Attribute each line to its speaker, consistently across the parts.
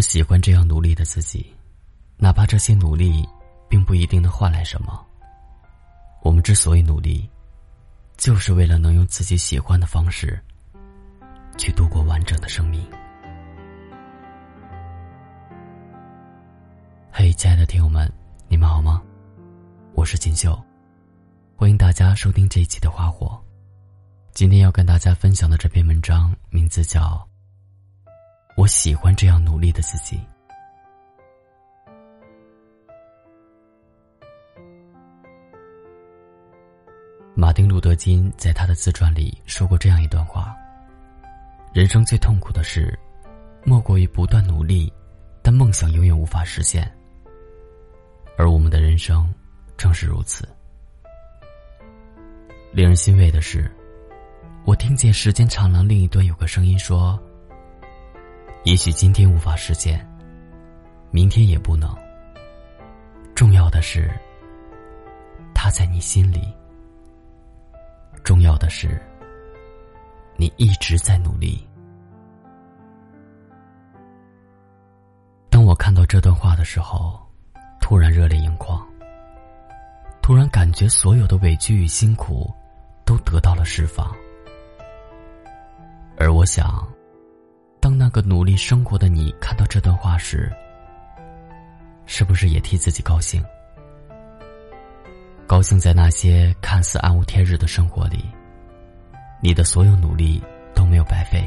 Speaker 1: 喜欢这样努力的自己，哪怕这些努力并不一定能换来什么。我们之所以努力，就是为了能用自己喜欢的方式去度过完整的生命。嘿，亲爱的听友们，你们好吗？我是锦绣，欢迎大家收听这一期的《花火》。今天要跟大家分享的这篇文章名字叫。我喜欢这样努力的自己。马丁·路德·金在他的自传里说过这样一段话：人生最痛苦的事，莫过于不断努力，但梦想永远无法实现。而我们的人生正是如此。令人欣慰的是，我听见时间长廊另一端有个声音说。也许今天无法实现，明天也不能。重要的是，他在你心里。重要的是，你一直在努力。当我看到这段话的时候，突然热泪盈眶。突然感觉所有的委屈与辛苦，都得到了释放。而我想。那个努力生活的你看到这段话时，是不是也替自己高兴？高兴在那些看似暗无天日的生活里，你的所有努力都没有白费。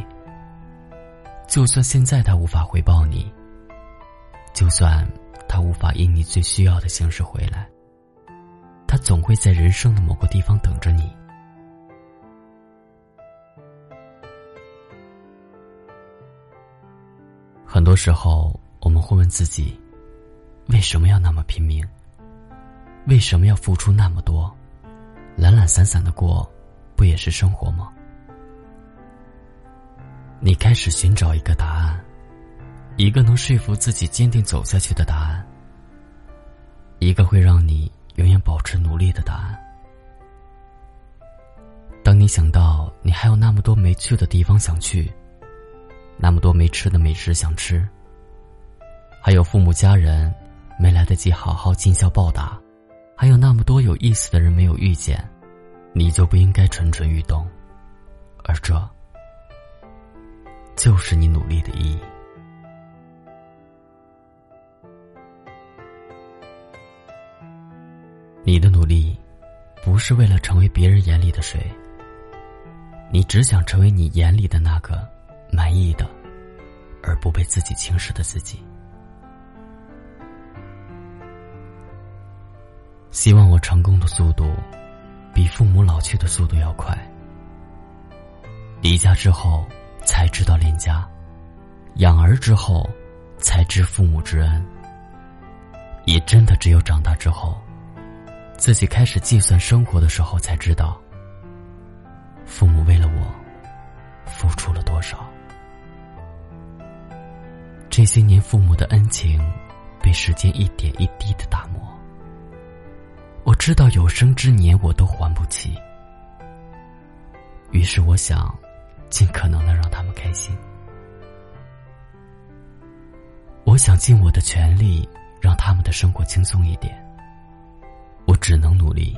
Speaker 1: 就算现在他无法回报你，就算他无法以你最需要的形式回来，他总会在人生的某个地方等着你。很多时候，我们会问自己：为什么要那么拼命？为什么要付出那么多？懒懒散散的过，不也是生活吗？你开始寻找一个答案，一个能说服自己坚定走下去的答案，一个会让你永远保持努力的答案。当你想到你还有那么多没去的地方想去。那么多没吃的美食想吃，还有父母家人没来得及好好尽孝报答，还有那么多有意思的人没有遇见，你就不应该蠢蠢欲动，而这就是你努力的意义。你的努力不是为了成为别人眼里的谁，你只想成为你眼里的那个。满意的，而不被自己轻视的自己。希望我成功的速度，比父母老去的速度要快。离家之后才知道恋家，养儿之后才知父母之恩。也真的只有长大之后，自己开始计算生活的时候，才知道，父母为了我付出了多少。这些年，父母的恩情被时间一点一滴的打磨。我知道有生之年我都还不起，于是我想尽可能的让他们开心。我想尽我的全力让他们的生活轻松一点。我只能努力。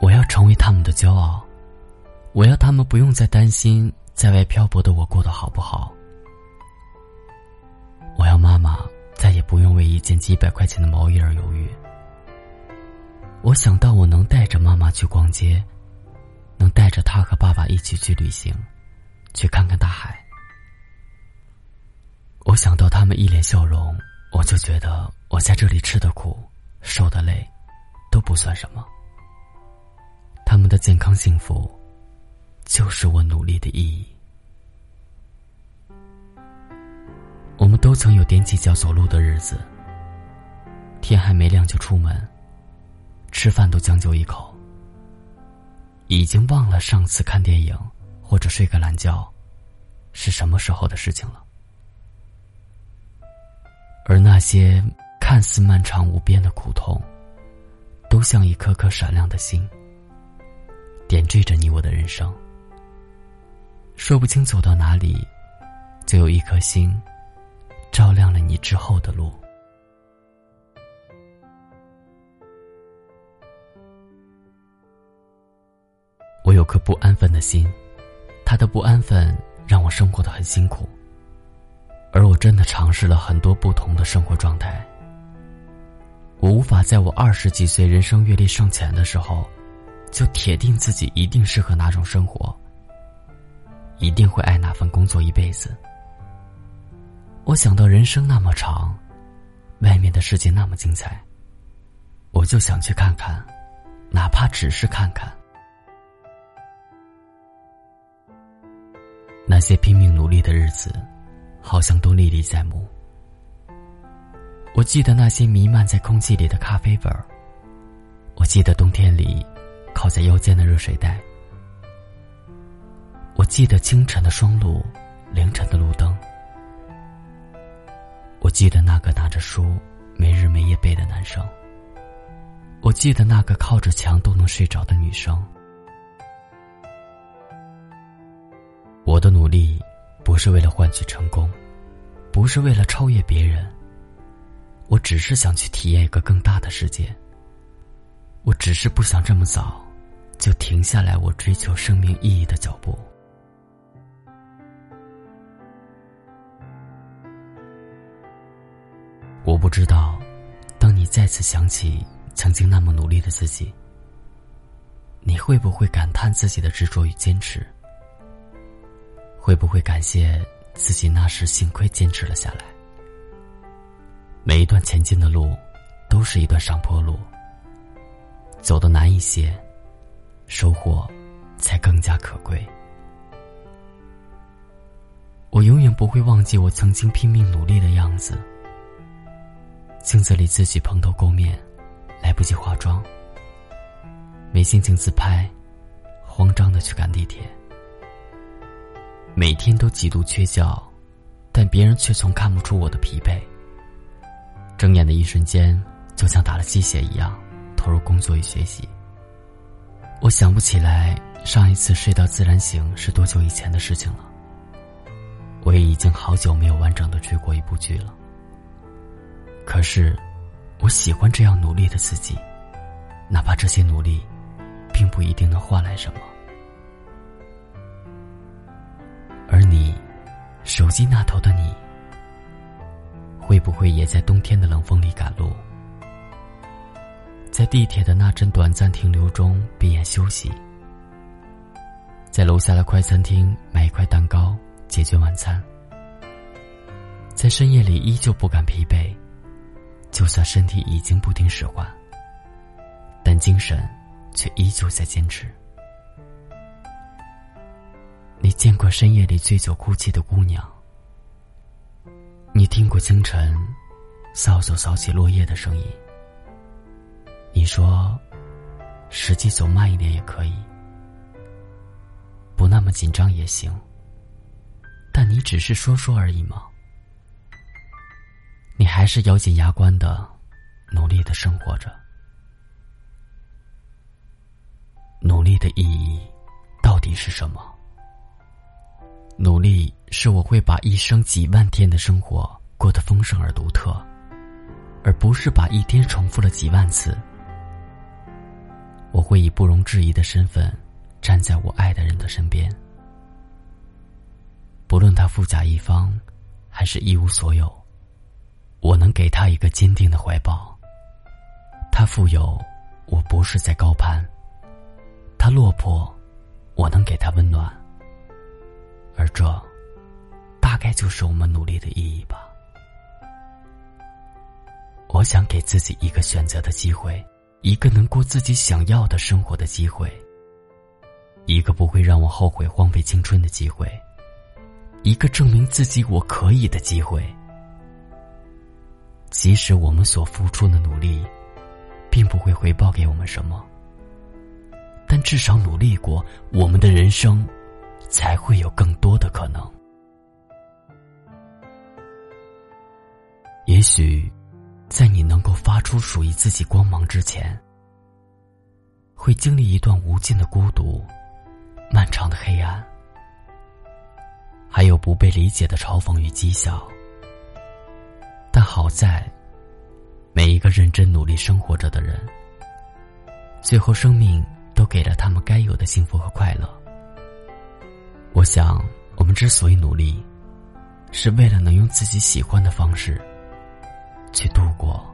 Speaker 1: 我要成为他们的骄傲，我要他们不用再担心在外漂泊的我过得好不好。我要妈妈再也不用为一件几百块钱的毛衣而犹豫。我想到我能带着妈妈去逛街，能带着她和爸爸一起去旅行，去看看大海。我想到他们一脸笑容，我就觉得我在这里吃的苦、受的累，都不算什么。他们的健康幸福，就是我努力的意义。我们都曾有踮起脚走路的日子，天还没亮就出门，吃饭都将就一口，已经忘了上次看电影或者睡个懒觉是什么时候的事情了。而那些看似漫长无边的苦痛，都像一颗颗闪亮的星，点缀着你我的人生。说不清走到哪里，就有一颗星。照亮了你之后的路。我有颗不安分的心，他的不安分让我生活的很辛苦。而我真的尝试了很多不同的生活状态。我无法在我二十几岁、人生阅历尚浅的时候，就铁定自己一定适合哪种生活，一定会爱哪份工作一辈子。我想到人生那么长，外面的世界那么精彩，我就想去看看，哪怕只是看看。那些拼命努力的日子，好像都历历在目。我记得那些弥漫在空气里的咖啡味儿。我记得冬天里靠在腰间的热水袋。我记得清晨的双路，凌晨的路灯。我记得那个拿着书没日没夜背的男生。我记得那个靠着墙都能睡着的女生。我的努力不是为了换取成功，不是为了超越别人。我只是想去体验一个更大的世界。我只是不想这么早就停下来我追求生命意义的脚步。不知道，当你再次想起曾经那么努力的自己，你会不会感叹自己的执着与坚持？会不会感谢自己那时幸亏坚持了下来？每一段前进的路，都是一段上坡路。走得难一些，收获才更加可贵。我永远不会忘记我曾经拼命努力的样子。镜子里自己蓬头垢面，来不及化妆，没心情自拍，慌张的去赶地铁。每天都极度缺觉，但别人却从看不出我的疲惫。睁眼的一瞬间，就像打了鸡血一样，投入工作与学习。我想不起来上一次睡到自然醒是多久以前的事情了。我也已经好久没有完整的追过一部剧了。可是，我喜欢这样努力的自己，哪怕这些努力，并不一定能换来什么。而你，手机那头的你。会不会也在冬天的冷风里赶路，在地铁的那阵短暂停留中闭眼休息，在楼下的快餐厅买一块蛋糕解决晚餐，在深夜里依旧不感疲惫，就算身体已经不听使唤，但精神却依旧在坚持。你见过深夜里醉酒哭泣的姑娘？你听过清晨扫帚扫起落叶的声音？你说，实际走慢一点也可以，不那么紧张也行。但你只是说说而已吗？你还是咬紧牙关的，努力的生活着。努力的意义到底是什么？努力是我会把一生几万天的生活过得丰盛而独特，而不是把一天重复了几万次。我会以不容置疑的身份站在我爱的人的身边，不论他富甲一方，还是一无所有，我能给他一个坚定的怀抱。他富有，我不是在高攀；他落魄，我能给他温暖。而这，大概就是我们努力的意义吧。我想给自己一个选择的机会，一个能过自己想要的生活的机会，一个不会让我后悔荒废青春的机会，一个证明自己我可以的机会。即使我们所付出的努力，并不会回报给我们什么，但至少努力过，我们的人生。才会有更多的可能。也许，在你能够发出属于自己光芒之前，会经历一段无尽的孤独、漫长的黑暗，还有不被理解的嘲讽与讥笑，好在，每一个认真努力生活着的人，最后生命都给了他们该有的幸福和快乐。我想，我们之所以努力，是为了能用自己喜欢的方式，去度过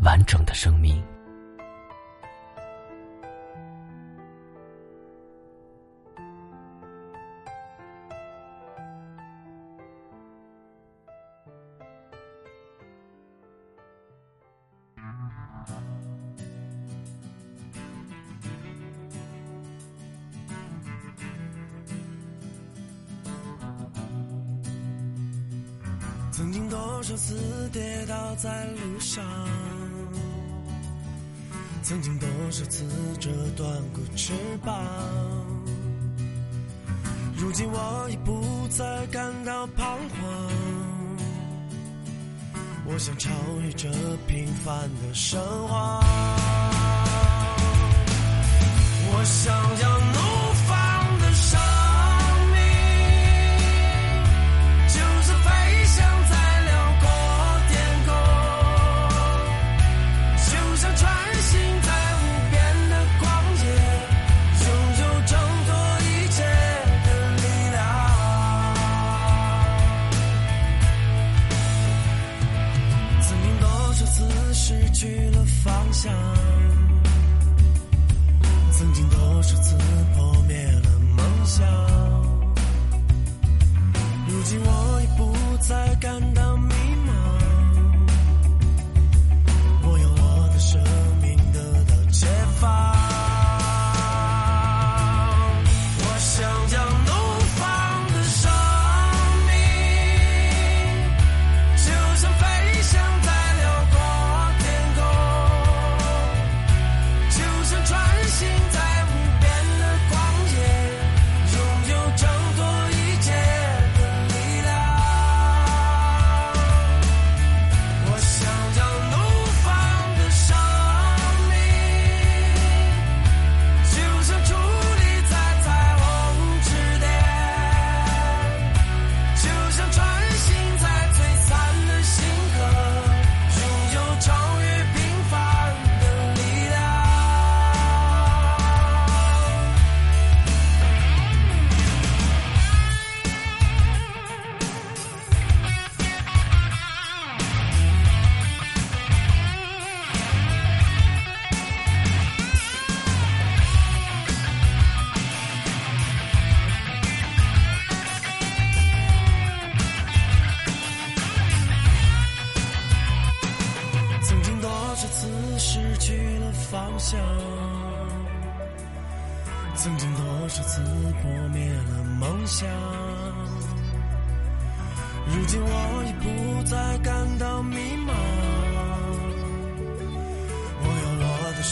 Speaker 1: 完整的生命。
Speaker 2: 曾经多少次跌倒在路上，曾经多少次折断过翅膀，如今我已不再感到彷徨。我想超越这平凡的生活，我想要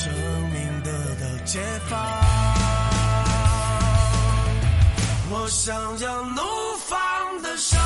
Speaker 2: 生命得到解放。我想要怒放的伤